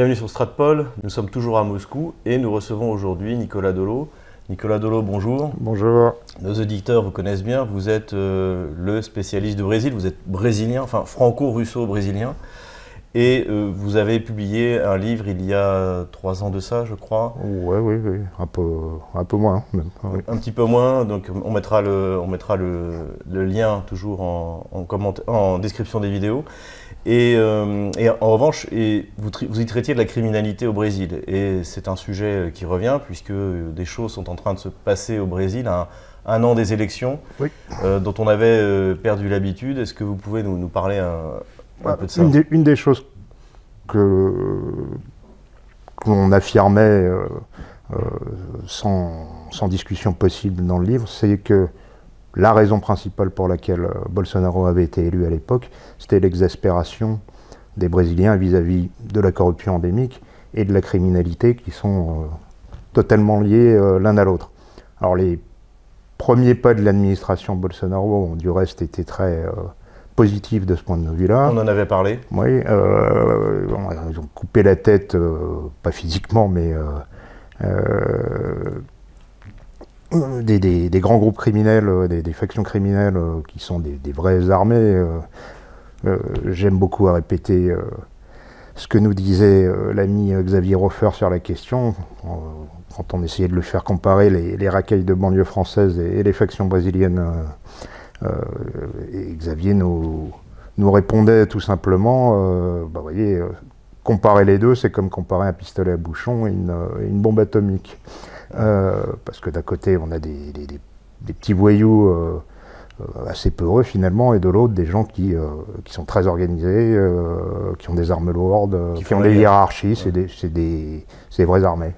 Bienvenue sur Stratpol, nous sommes toujours à Moscou et nous recevons aujourd'hui Nicolas Dolo. Nicolas Dolo, bonjour. Bonjour. Nos auditeurs vous connaissent bien, vous êtes euh, le spécialiste du Brésil, vous êtes brésilien, enfin franco-russo-brésilien. Et euh, vous avez publié un livre il y a trois ans de ça, je crois. Oui, oui, oui, un peu, un peu moins même. Un petit peu moins, donc on mettra le, on mettra le, lien toujours en, en description des vidéos. Et, euh, et, en revanche, et vous, vous, y traitiez de la criminalité au Brésil. Et c'est un sujet qui revient, puisque des choses sont en train de se passer au Brésil un, an des élections, euh, dont on avait euh, perdu l'habitude. Est-ce que vous pouvez nous, nous parler un, un, ça une des, une des, choses que qu'on affirmait sans, sans, discussion possible dans le livre, c'est que la raison principale pour laquelle euh, Bolsonaro avait été élu à l'époque, c'était l'exaspération des Brésiliens vis-à-vis de la corruption endémique et de la criminalité qui sont euh, totalement liés euh, l'un à l'autre. Alors les premiers pas de l'administration Bolsonaro ont du reste été très de ce point de vue-là. On en avait parlé. Oui, ils ont coupé la tête, pas physiquement, mais des, grands groupes criminels, euh, des, factions criminelles euh, qui sont des, vraies armées. Euh, j'aime beaucoup à répéter ce que nous disait l'ami Xavier Roffer sur la question, quand on essayait de le faire comparer les, racailles de banlieue française et, les factions brésiliennes. Et Xavier nous, nous répondait tout simplement, bah, voyez, comparer les deux, c'est comme comparer un pistolet à bouchon et une bombe atomique. Euh, parce que d'un côté, on a des, petits voyous euh, euh, assez peureux finalement, et de l'autre, des gens qui, qui sont très organisés, qui ont des armes lourdes, qui, ont des hiérarchies, c'est des, vraies armées.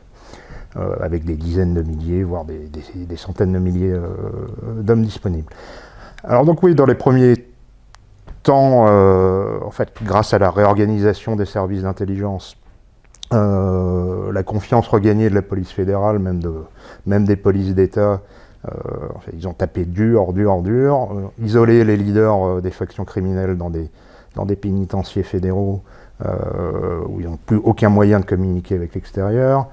avec des dizaines de milliers, voire des centaines de milliers d'hommes disponibles. Alors donc oui, dans les premiers temps, en fait, grâce à la réorganisation des services d'intelligence, euh, la confiance regagnée de la police fédérale, même, de, même des polices d'État. Euh, ils ont tapé dur, dur, dur, euh, isolé les leaders des factions criminelles dans des, dans des pénitenciers fédéraux où ils n'ont plus aucun moyen de communiquer avec l'extérieur.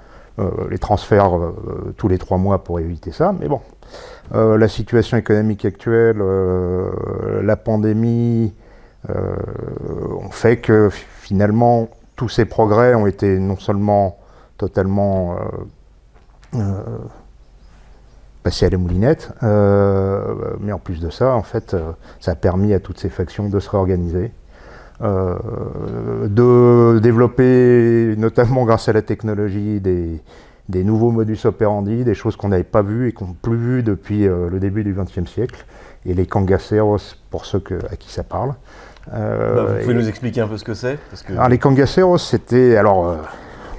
Les transferts tous les trois mois pour éviter ça. Mais bon, la situation économique actuelle, la pandémie, ont fait que finalement tous ces progrès ont été non seulement totalement euh, euh, passés à la moulinette, euh, mais en plus de ça, en fait, ça a permis à toutes ces factions de se réorganiser. De développer, notamment grâce à la technologie, des, nouveaux modus operandi, des choses qu'on n'avait pas vues et qu'on n'a plus vues depuis le début du XXe siècle. Et les cangaceros, pour ceux à qui ça parle, euh, bah, vous pouvez nous expliquer un peu ce que c'est Les cangaceros, c'était. Alors, euh,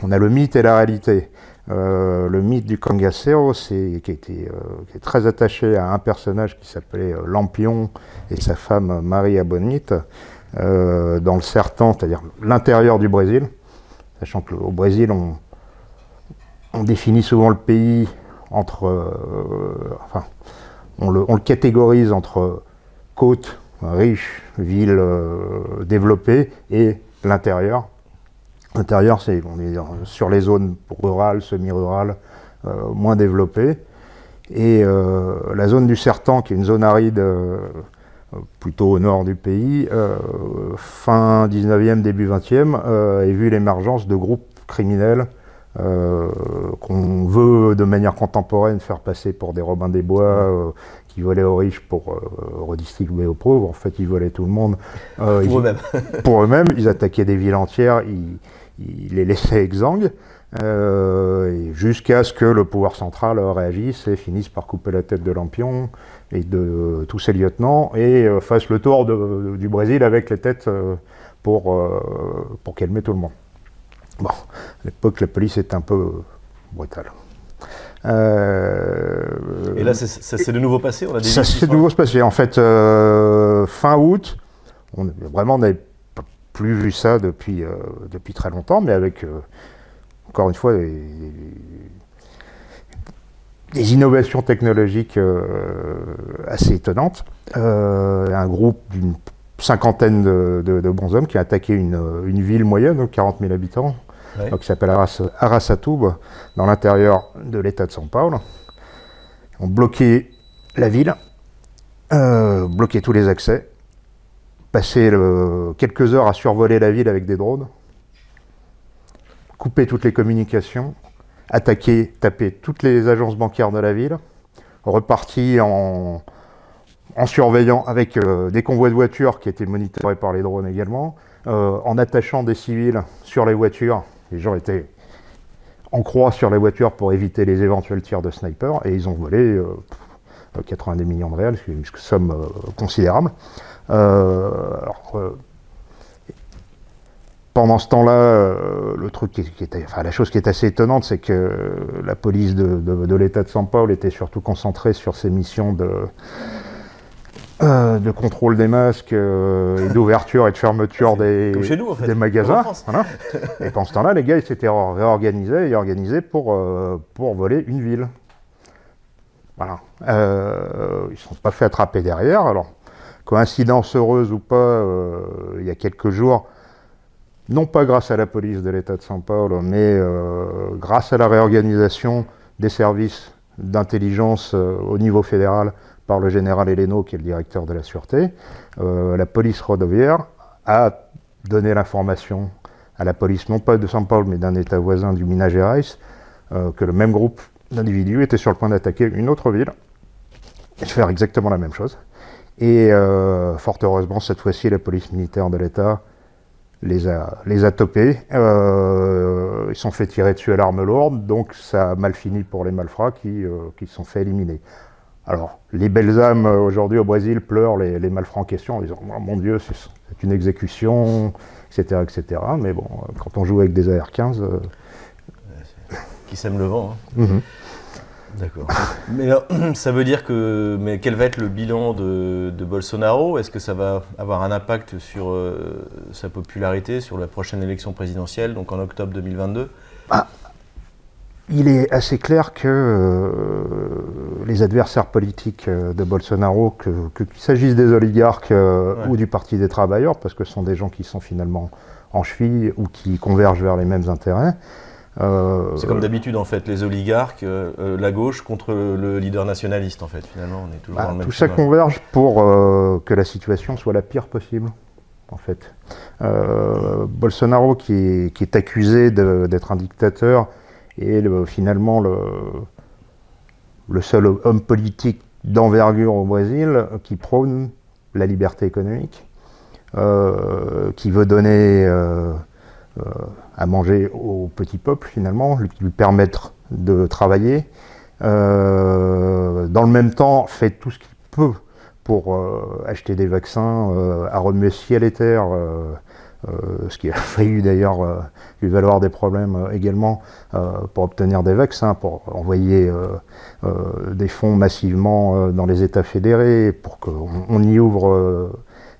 on a le mythe et la réalité. Euh, le mythe du cangacero, c'est qui, était, qui est très attaché à un personnage qui s'appelait Lampion et sa femme Maria Bonite, dans le sertão, c'est-à-dire l'intérieur du Brésil. Sachant qu'au Brésil, on, définit souvent le pays entre. enfin, on le, catégorise entre côte riche, ville euh, développée, et l'intérieur. L'intérieur, c'est on est sur les zones rurales, semi-rurales, euh, moins développées. Et euh, la zone du Sertan, qui est une zone aride plutôt au nord du pays, fin 19e, début 20e, a vu l'émergence de groupes criminels qu'on veut de manière contemporaine faire passer pour des Robins des Bois, qui volaient aux riches pour euh, redistribuer aux pauvres. En fait, ils volaient tout le monde. Euh, pour eux-mêmes. pour eux-mêmes, ils attaquaient des villes entières, ils, les laissaient exsangues, euh, jusqu'à ce que le pouvoir central réagisse et finisse par couper la tête de Lampion et de tous ses lieutenants et fasse le tour du Brésil avec les têtes pour, pour calmer tout le monde. Bon, à l'époque, la police était un peu brutale. Euh, et là, ça s'est de nouveau passé on a Ça s'est de nouveau passé. En fait, euh, fin août, on, vraiment, on plus vu ça depuis, euh, depuis très longtemps, mais avec, encore une fois, des, innovations technologiques assez étonnantes. un groupe d'une cinquantaine de, de, bons hommes qui a attaqué une, une ville moyenne, 40 000 habitants, qui s'appelle Arasatoub, dans l'intérieur de l'État de São Paulo. ont bloqué la ville, euh, bloqué tous les accès, passé quelques heures à survoler la ville avec des drones, couper toutes les communications, attaquer, taper toutes les agences bancaires de la ville, reparti en, surveillant avec euh, des convois de voitures qui étaient monitorés par les drones également, euh, en attachant des civils sur les voitures. Les gens étaient en croix sur les voitures pour éviter les éventuels tirs de sniper et ils ont volé 90 euh, millions de réels, une somme considérable. Pendant ce temps-là, le truc qui, était, enfin, la chose qui est assez étonnante, c'est que la police de, de l'État de São Paulo était surtout concentrée sur ses missions de, euh, de contrôle des masques euh, et d'ouverture et de fermeture des, des magasins. Et pendant ce temps-là, les gars, ils s'étaient réorganisés et organisés pour, euh, pour voler une ville. Voilà. ils ne sont pas fait attraper derrière. Alors, coïncidence heureuse ou pas, il y a quelques jours, non pas grâce à la police de l'État de Paulo, mais grâce à la réorganisation des services d'intelligence au niveau fédéral, par le général Heleno, qui est le directeur de la sûreté, euh, la police rodoviaire a donné l'information à la police, non pas de Paulo, mais d'un État voisin du Minas Gerais, euh, que le même groupe d'individus était sur le point d'attaquer une autre ville et de faire exactement la même chose. Et euh, fort heureusement, cette fois-ci, la police militaire de l'État les a, les a topés. ils sont fait tirer dessus à l'arme lourde, donc ça a mal fini pour les malfrats qui, qui se sont fait éliminer. Alors, les belles âmes euh, aujourd'hui au Brésil pleurent les, malfrats en question en disant oh, Mon Dieu, c'est une exécution, etc., etc. Mais bon, euh, quand on joue avec des AR-15. Euh, qui sème le vent. Hein. Mhm. D'accord. Mais ça veut dire que. Mais quel va être le bilan de, Bolsonaro? Est-ce que ça va avoir un impact sur sa popularité, sur la prochaine élection présidentielle, donc en octobre 2022 il est assez clair que euh, les adversaires politiques euh, de Bolsonaro, qu'il s'agisse des oligarques euh, ou du Parti des travailleurs, parce que ce sont des gens qui sont finalement en cheville ou qui convergent vers les mêmes intérêts. C'est comme d'habitude en fait, les oligarques, la gauche contre le leader nationaliste en fait, finalement, on est toujours bah, dans le même Tout ça converge pour que la situation soit la pire possible en fait. Bolsonaro qui est accusé d'être un dictateur, et finalement le, le seul homme politique d'envergure au Brésil qui prône la liberté économique, euh, qui veut donner euh, euh, à manger au petit peuple finalement, lui, permettre de travailler, dans le même temps fait tout ce qu'il peut pour acheter des vaccins à remuer ciel et terre euh, ce qui a failli d'ailleurs euh, lui valoir des problèmes euh, également pour obtenir des vaccins, pour envoyer des fonds massivement dans les États fédérés, pour qu'on y ouvre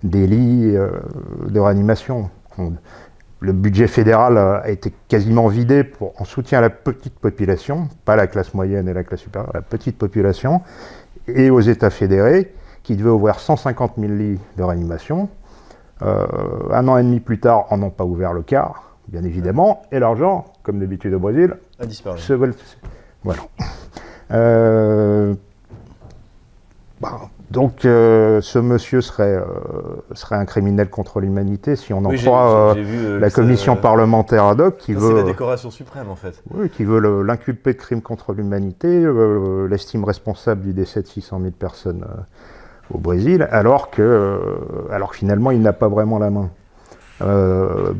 des lits de réanimation. Le budget fédéral a été quasiment vidé pour, en soutien à la petite population, pas la classe moyenne et la classe supérieure, la petite population, et aux États fédérés, qui devaient ouvrir 150 000 lits de réanimation. Euh, un an et demi plus tard, on n'a pas ouvert le quart, bien évidemment, et l'argent, comme d'habitude au Brésil, a disparu. Voilà. Euh, donc, euh, ce monsieur serait, serait un criminel contre l'humanité si on en croit la commission parlementaire ad hoc qui veut. C'est la décoration suprême en fait. Oui, qui veut l'inculper de crime contre l'humanité, l'estime responsable du décès de 600 000 personnes au Brésil, alors que, euh, alors finalement il n'a pas vraiment la main. Euh,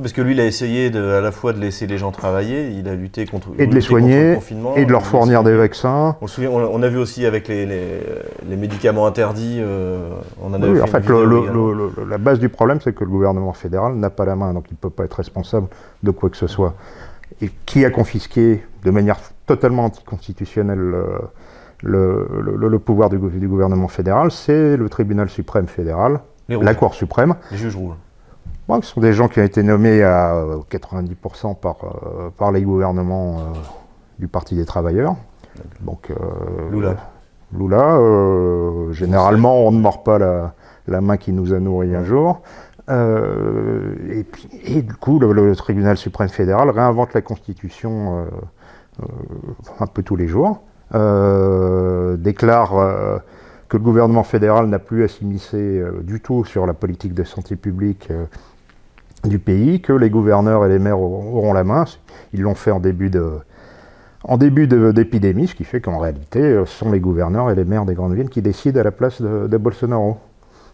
parce que lui, il a essayé de, à la fois de laisser les gens travailler, il a lutté contre et de les soigner, et de leur fournir des vaccins. On, souvient, on, a vu aussi avec les, les, médicaments interdits, euh, on en a oui, en fait, la base du problème, c'est que le gouvernement fédéral n'a pas la main, donc il ne peut pas être responsable de quoi que ce soit. Et qui a confisqué de manière totalement anticonstitutionnelle le, pouvoir du, gouvernement fédéral, c'est le tribunal suprême fédéral, la Cour suprême. Les juges rouges. Ce sont des gens qui ont été nommés à 90% par, euh, par les gouvernements euh, du Parti des travailleurs. Donc, euh, Lula. Lula, généralement, on ne mord pas la, main qui nous a nourris un jour. et, puis, et, du coup, le, tribunal suprême fédéral réinvente la Constitution un peu tous les jours, déclare que le gouvernement fédéral n'a plus à s'immiscer du tout sur la politique de santé publique du pays, que les gouverneurs et les maires auront la main. Ils l'ont fait en début de, en début d'épidémie, ce qui fait qu'en réalité, euh, ce sont les gouverneurs et les maires des grandes villes qui décident à la place de, Bolsonaro.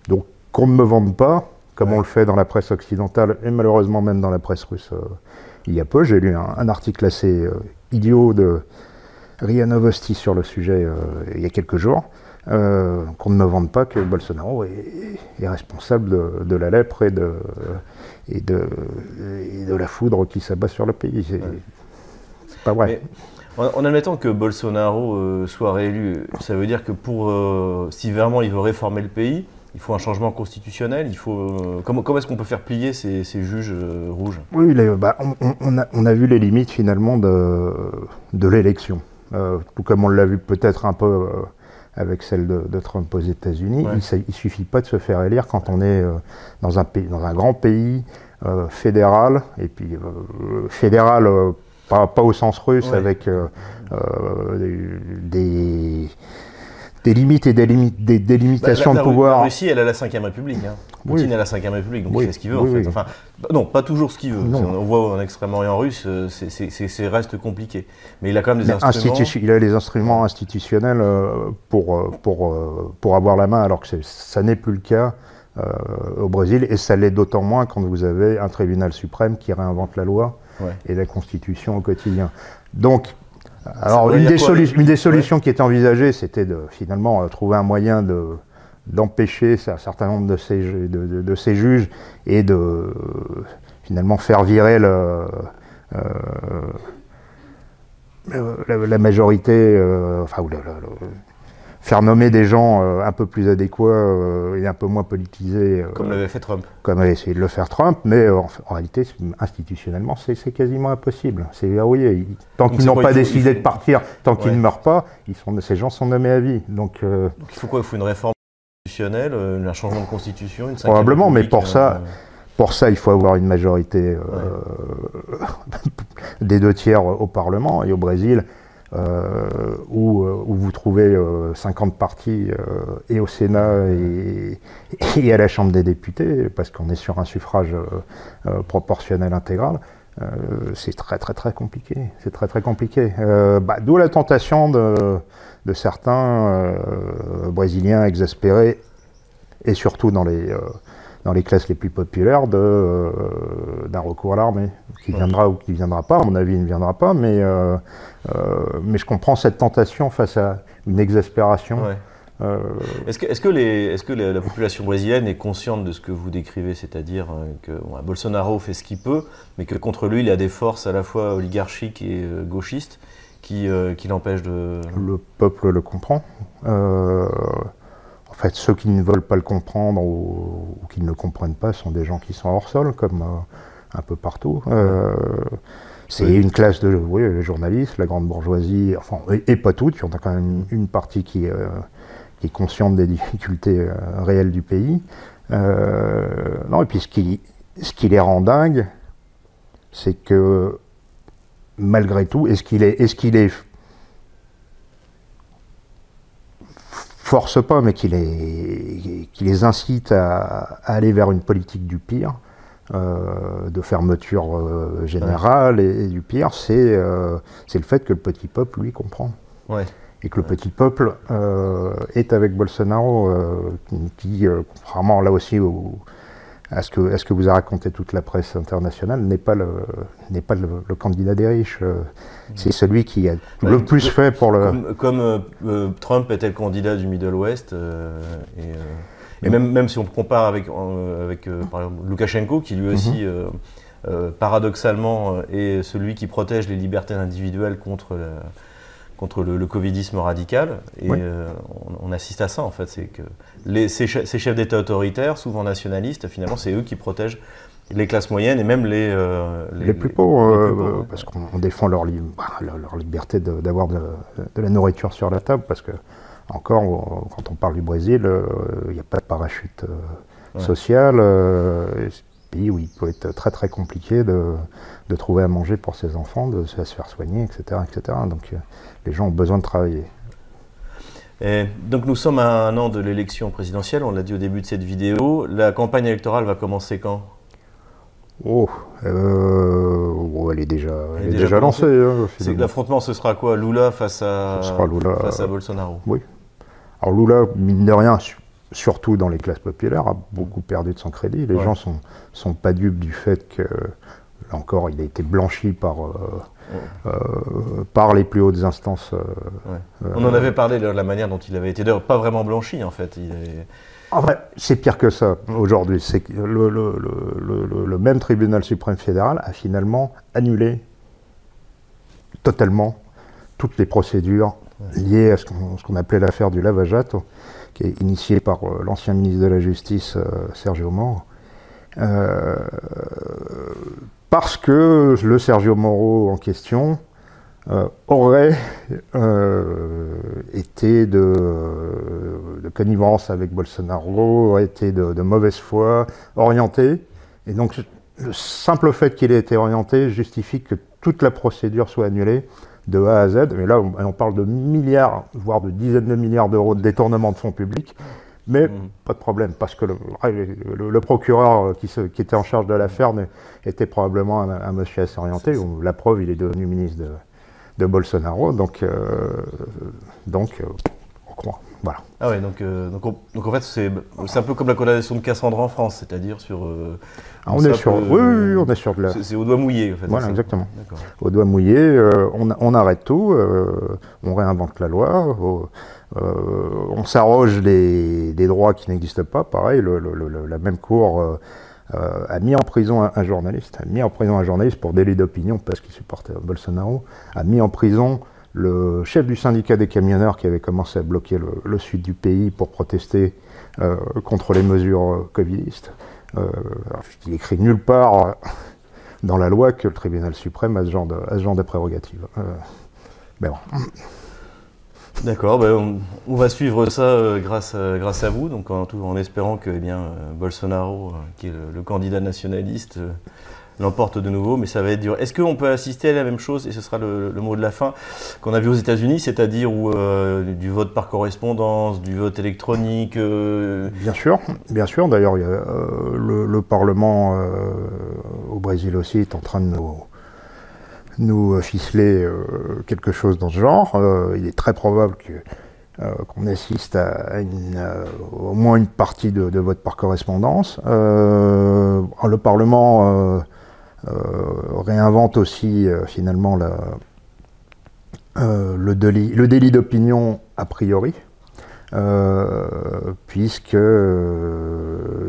Donc qu'on ne me vende pas, comme on le fait dans la presse occidentale et malheureusement même dans la presse russe euh, il y a peu. J'ai lu un, article assez euh, idiot de Ria Novosti sur le sujet il y a quelques jours. Qu'on ne me vende pas que Bolsonaro est, responsable de, la lèpre et de, et de, de la foudre qui s'abat sur le pays. C'est pas vrai. En, admettant que Bolsonaro euh, soit réélu, ça veut dire que pour, euh, si vraiment il veut réformer le pays, il faut un changement constitutionnel. Il faut, euh, comment, comment est-ce qu'on peut faire plier ces, juges rouges? Oui, bah, on, a, on, a, vu les limites finalement de, de l'élection. tout comme on l'a vu peut-être un peu avec celle de, Trump aux États-Unis. Il ne suffit pas de se faire élire quand on est dans, un pays, dans un grand pays fédéral, et puis fédéral pas, au sens russe, avec euh, euh, des, des limites et des, limites, des, limitations bah, de pouvoir. La Russie, elle a la 5 République. Hein. Poutine a la 5 République, donc il fait ce qu'il veut en fait. Enfin, non, pas toujours ce qu'il veut. On voit en Extrême-Orient russe, euh, c'est reste compliqué. Mais il a quand même des instruments. il a les instruments institutionnels pour, pour, pour avoir la main, alors que ça n'est plus le cas. au Brésil, et ça l'est d'autant moins quand vous avez un tribunal suprême qui réinvente la loi et la Constitution au quotidien. Donc, alors une des, solutions qui était envisagée, c'était de finalement euh, trouver un moyen de d'empêcher un certain nombre de ces, de, ces, juges et de finalement faire virer le, euh, euh, la, majorité, enfin, faire nommer des gens euh, un peu plus adéquats euh, et un peu moins politisés. Euh, comme l'avait fait Trump. Comme avait essayé de le faire Trump, mais en, réalité, institutionnellement, c'est quasiment impossible. C'est verrouillé. Tant qu'ils n'ont pas décidé de partir, tant qu'ils ne meurent pas, ils sont, ces gens sont nommés à vie. Donc, Donc il faut quoi? Il faut une réforme constitutionnelle, un changement de constitution une Probablement, mais pour ça... Pour ça, il faut avoir une majorité des deux tiers au Parlement. Et au Brésil, euh, où, euh, où, vous trouvez 50 euh, partis et au Sénat et, à la Chambre des députés, parce qu'on est sur un suffrage proportionnel intégral. c'est très très très compliqué. C'est très très compliqué. Bah, D'où la tentation de certains brésiliens exaspérés et surtout dans les dans les classes les plus populaires d'un recours à l'armée, qui viendra ou qui viendra pas. À mon avis, il ne viendra pas, mais euh, mais je comprends cette tentation face à une exaspération. Euh, est-ce que, est que, les, est que la population brésilienne est consciente de ce que vous décrivez, c'est-à-dire euh, que Bolsonaro fait ce qu'il peut, mais que contre lui, il y a des forces à la fois oligarchiques et gauchistes qui, qui l'empêchent de... Le peuple le comprend. En fait, ceux qui ne veulent pas le comprendre ou, qui ne le comprennent pas sont des gens qui sont hors sol, comme un peu partout. C'est une classe de oui, les journalistes, la grande bourgeoisie, enfin, et, pas toutes, il y en a quand même une partie qui, euh, qui est consciente des difficultés euh, réelles du pays. Euh, non, et puis ce qui, ce qui les rend dingues, c'est que malgré tout, est-ce qu'il est, est, qu'il est force pas, mais qui les, qui les incite à, aller vers une politique du pire, euh, de fermeture euh, générale et, du pire, euh, c'est le fait que le petit peuple, lui, comprend. Et que le petit peuple est avec Bolsonaro, qui, contrairement là aussi à, ce que, ce que vous a raconté toute la presse internationale, n'est pas le, pas le, candidat des riches. C'est celui qui a le plus fait pour le. Comme, Trump était le candidat du Middle West, et et même, même si on compare avec, euh, avec euh, par exemple, Loukachenko, qui lui aussi, mhm. euh, paradoxalement, est celui qui protège les libertés individuelles contre, contre le, covidisme radical. Et on, assiste à ça, en fait. C'est que les, ces, chefs d'État autoritaires, souvent nationalistes, finalement, c'est eux qui protègent les classes moyennes et même les, les, plus pauvres, parce qu'on défend leur, bah, leur, liberté d'avoir de, de, la nourriture sur la table, parce que encore, quand on parle du Brésil, euh, il n'y a pas de parachute euh, social. Euh, pays où il peut être très très compliqué de, de, trouver à manger pour ses enfants, de, se faire soigner, etc. etc. Donc les gens ont besoin de travailler. Et donc nous sommes à un an de l'élection présidentielle, on l'a dit au début de cette vidéo. La campagne électorale va commencer quand? Oh, euh, oh, elle est déjà, elle, est déjà, lancée. Hein, L'affrontement, ce sera quoi? Lula face à, face à Bolsonaro Oui. Alors Lula, mine de rien, surtout dans les classes populaires, a beaucoup perdu de son crédit. Les gens sont, sont pas dupes du fait que, là encore, il a été blanchi par, euh, euh, par les plus hautes instances. On en avait parlé de la manière dont il avait été, d'ailleurs, pas vraiment blanchi en fait. Il. En vrai, c'est pire que ça aujourd'hui. C'est que le, même tribunal suprême fédéral a finalement annulé totalement toutes les procédures liées à ce qu'on appelait l'affaire du lavageate, qui est initiée par euh, l'ancien ministre de la Justice, euh, Sergio Moro. Euh, parce que le Sergio Moro en question euh, aurait euh, été de, de, connivence avec Bolsonaro, aurait été de, mauvaise foi, orienté. Et donc, le simple fait qu'il ait été orienté justifie que toute la procédure soit annulée de A à Z. Mais là, on, parle de milliards, voire de dizaines de milliards d'euros de détournement de fonds publics. Mais mmh. pas de problème, parce que le, procureur qui, qui, était en charge de l'affaire était probablement un, un, monsieur assez orienté. La preuve, il est devenu ministre de, de Bolsonaro. Donc, euh, donc euh, on croit. Voilà. Ah ouais, donc, euh, donc, donc, en fait, c'est un peu comme la condamnation de Cassandre en France, c'est-à-dire sur. Ah, on est sur. oui, oui, on est sur de la. C'est au doigt mouillé, en fait. Voilà, exactement. Au doigt mouillé, on, on, arrête tout, on réinvente la loi, on s'arroge des, des, droits qui n'existent pas. Pareil, le, la même cour euh, a mis en prison un, journaliste, a mis en prison un journaliste pour délit d'opinion parce qu'il supportait Bolsonaro, a mis en prison le chef du syndicat des camionneurs qui avait commencé à bloquer le, sud du pays pour protester euh, contre les mesures euh, covidistes. il écrit nulle part dans la loi que le tribunal suprême a ce genre de, ce prérogatives. mais bon. D'accord, ben on, va suivre ça euh, grâce, à, grâce à vous, donc en, en espérant que eh bien, euh, Bolsonaro, euh, qui est le, candidat nationaliste, l'emporte de nouveau, mais ça va être dur. Est-ce qu'on peut assister à la même chose, et ce sera le, mot de la fin, qu'on a vu aux États-Unis, c'est-à-dire du vote par correspondance, du vote électronique Bien sûr, bien sûr. D'ailleurs, le, le, Parlement au Brésil aussi est en train de nous ficeler euh, quelque chose dans ce genre. Euh, il est très probable euh, qu'on assiste à au moins une partie de vote par correspondance. le Parlement réinvente aussi finalement la, le délit, d'opinion a priori, puisque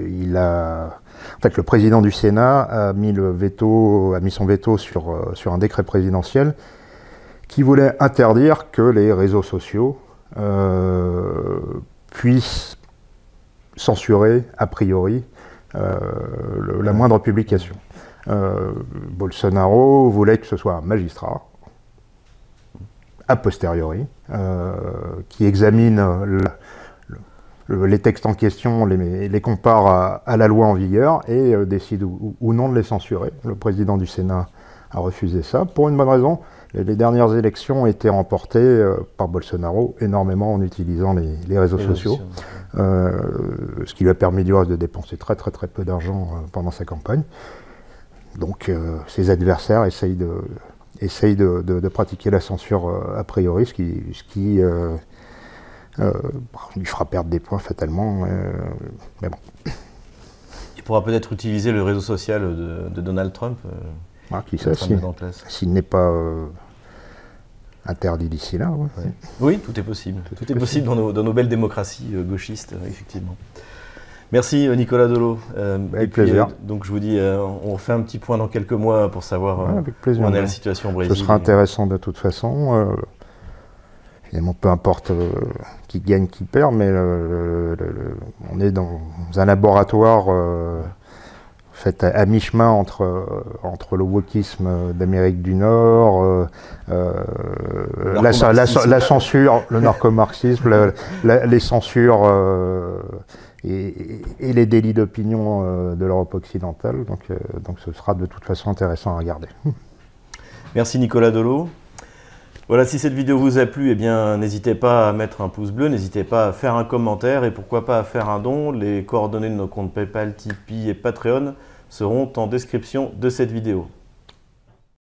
il a en fait, le président du Sénat a mis, son veto sur, euh, un décret présidentiel qui voulait interdire que les réseaux sociaux euh, puissent censurer a priori euh, la moindre publication. Bolsonaro voulait que ce soit un magistrat, a posteriori, qui examine les textes en question, les, les compare à, la loi en vigueur et euh, décide ou, non de les censurer. Le président du Sénat a refusé ça pour une bonne raison. Les, dernières élections ont été remportées euh, par Bolsonaro énormément en utilisant les, réseaux sociaux, euh, ce qui lui a permis du reste de dépenser très très très peu d'argent pendant sa campagne. Donc ses adversaires essayent de, essayent de, de, pratiquer la censure a priori, ce qui, ce qui euh, il fera perdre des points fatalement. Euh, mais bon. Il pourra peut-être utiliser le réseau social de, Donald Trump. Euh, ah, qui sait, s'il n'est pas interdit d'ici là. Oui, tout est possible. Tout, est, possible, dans, nos, belles démocraties gauchistes, effectivement. Merci Nicolas Delo. avec plaisir. donc je vous dis, on refait un petit point dans quelques mois pour savoir où en est la situation au Brésil. Ce sera intéressant de toute façon. Évidemment, peu importe euh, qui gagne, qui perd, mais on est dans un laboratoire euh, fait à, mi-chemin entre, euh, entre le wokisme d'Amérique du Nord, la, censure, le narcomarxisme, les censures et, les délits d'opinion de l'Europe occidentale. Donc, donc ce sera de toute façon intéressant à regarder. Merci Nicolas Dolo. Voilà, si cette vidéo vous a plu, eh bien, n'hésitez pas à mettre un pouce bleu, n'hésitez pas à faire un commentaire et pourquoi pas à faire un don. Les coordonnées de nos comptes PayPal, Tipeee et Patreon seront en description de cette vidéo.